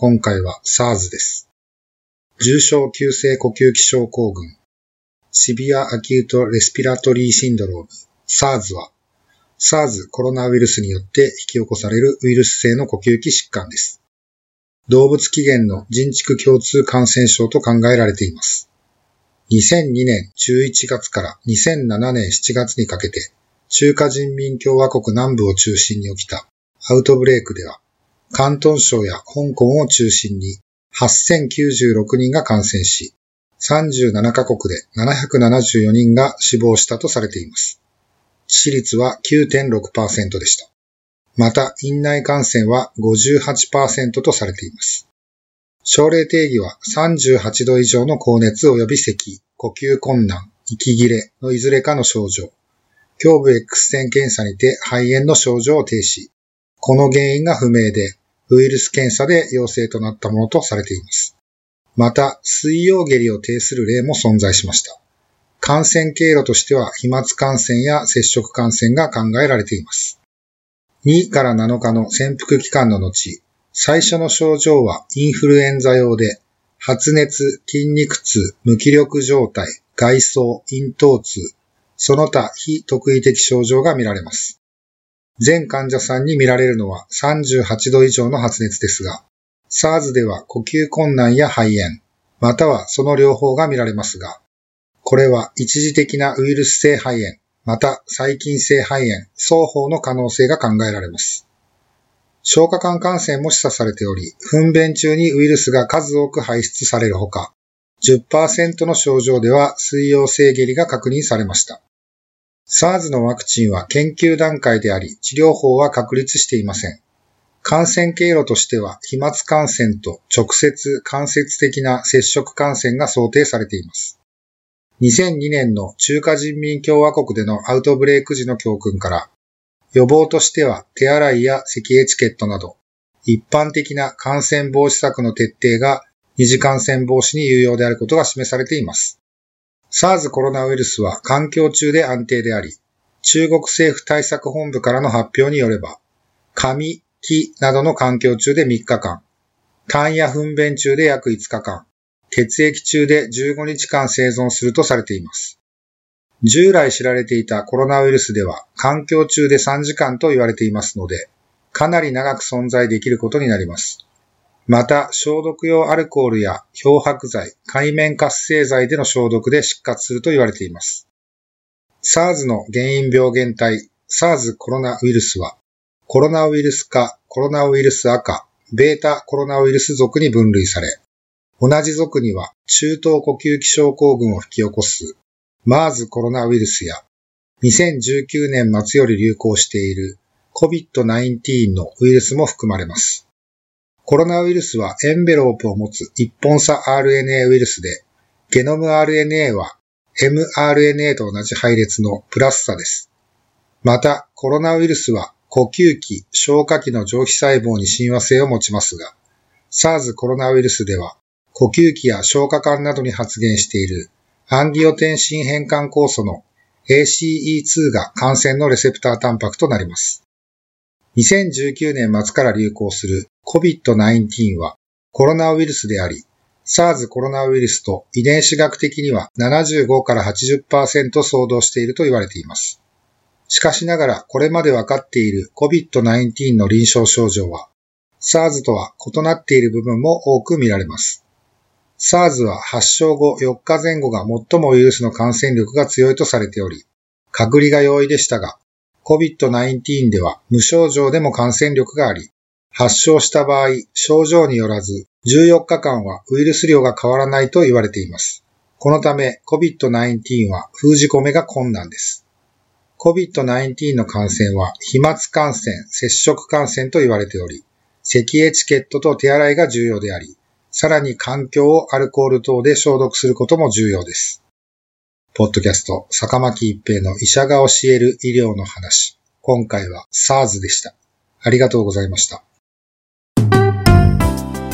今回は SARS です。重症急性呼吸器症候群、シビアアキュートレスピラトリーシンドローム、SARS は、SARS コロナウイルスによって引き起こされるウイルス性の呼吸器疾患です。動物起源の人畜共通感染症と考えられています。2002年11月から2007年7月にかけて、中華人民共和国南部を中心に起きたアウトブレイクでは、広東省や香港を中心に8096人が感染し、37カ国で774人が死亡したとされています。致死率は9.6%でした。また、院内感染は58%とされています。症例定義は38度以上の高熱及び咳、呼吸困難、息切れのいずれかの症状、胸部 X 線検査にて肺炎の症状を呈し、この原因が不明で、ウイルス検査で陽性となったものとされています。また、水溶下痢を呈する例も存在しました。感染経路としては飛沫感染や接触感染が考えられています。2から7日の潜伏期間の後、最初の症状はインフルエンザ用で、発熱、筋肉痛、無気力状態、外装、咽頭痛、その他非特異的症状が見られます。全患者さんに見られるのは38度以上の発熱ですが、SARS では呼吸困難や肺炎、またはその両方が見られますが、これは一時的なウイルス性肺炎、また細菌性肺炎、双方の可能性が考えられます。消化管感染も示唆されており、糞便中にウイルスが数多く排出されるほか、10%の症状では水溶性下痢が確認されました。SARS のワクチンは研究段階であり、治療法は確立していません。感染経路としては、飛沫感染と直接間接的な接触感染が想定されています。2002年の中華人民共和国でのアウトブレイク時の教訓から、予防としては手洗いや咳エチケットなど、一般的な感染防止策の徹底が二次感染防止に有用であることが示されています。SARS コロナウイルスは環境中で安定であり、中国政府対策本部からの発表によれば、紙、木などの環境中で3日間、痰や糞便中で約5日間、血液中で15日間生存するとされています。従来知られていたコロナウイルスでは環境中で3時間と言われていますので、かなり長く存在できることになります。また、消毒用アルコールや漂白剤、海面活性剤での消毒で失活すると言われています。SARS の原因病原体 SARS コロナウイルスは、コロナウイルス化、コロナウイルス赤、ベータコロナウイルス属に分類され、同じ属には中等呼吸器症候群を引き起こす MERS コロナウイルスや2019年末より流行している COVID-19 のウイルスも含まれます。コロナウイルスはエンベロープを持つ一本差 RNA ウイルスで、ゲノム RNA は mRNA と同じ配列のプラス差です。また、コロナウイルスは呼吸器、消化器の上皮細胞に親和性を持ちますが、SARS コロナウイルスでは、呼吸器や消化管などに発現しているアンギオテンシン変換酵素の ACE2 が感染のレセプタータンパクとなります。2019年末から流行する COVID-19 はコロナウイルスであり、SARS コロナウイルスと遺伝子学的には75から80%相当していると言われています。しかしながらこれまで分かっている COVID-19 の臨床症状は SARS とは異なっている部分も多く見られます。SARS は発症後4日前後が最もウイルスの感染力が強いとされており、隔離が容易でしたが、COVID-19 では無症状でも感染力があり、発症した場合、症状によらず14日間はウイルス量が変わらないと言われています。このため COVID-19 は封じ込めが困難です。COVID-19 の感染は飛沫感染、接触感染と言われており、咳エチケットと手洗いが重要であり、さらに環境をアルコール等で消毒することも重要です。ポッドキャスト、坂巻一平の医者が教える医療の話。今回は SARS でした。ありがとうございました。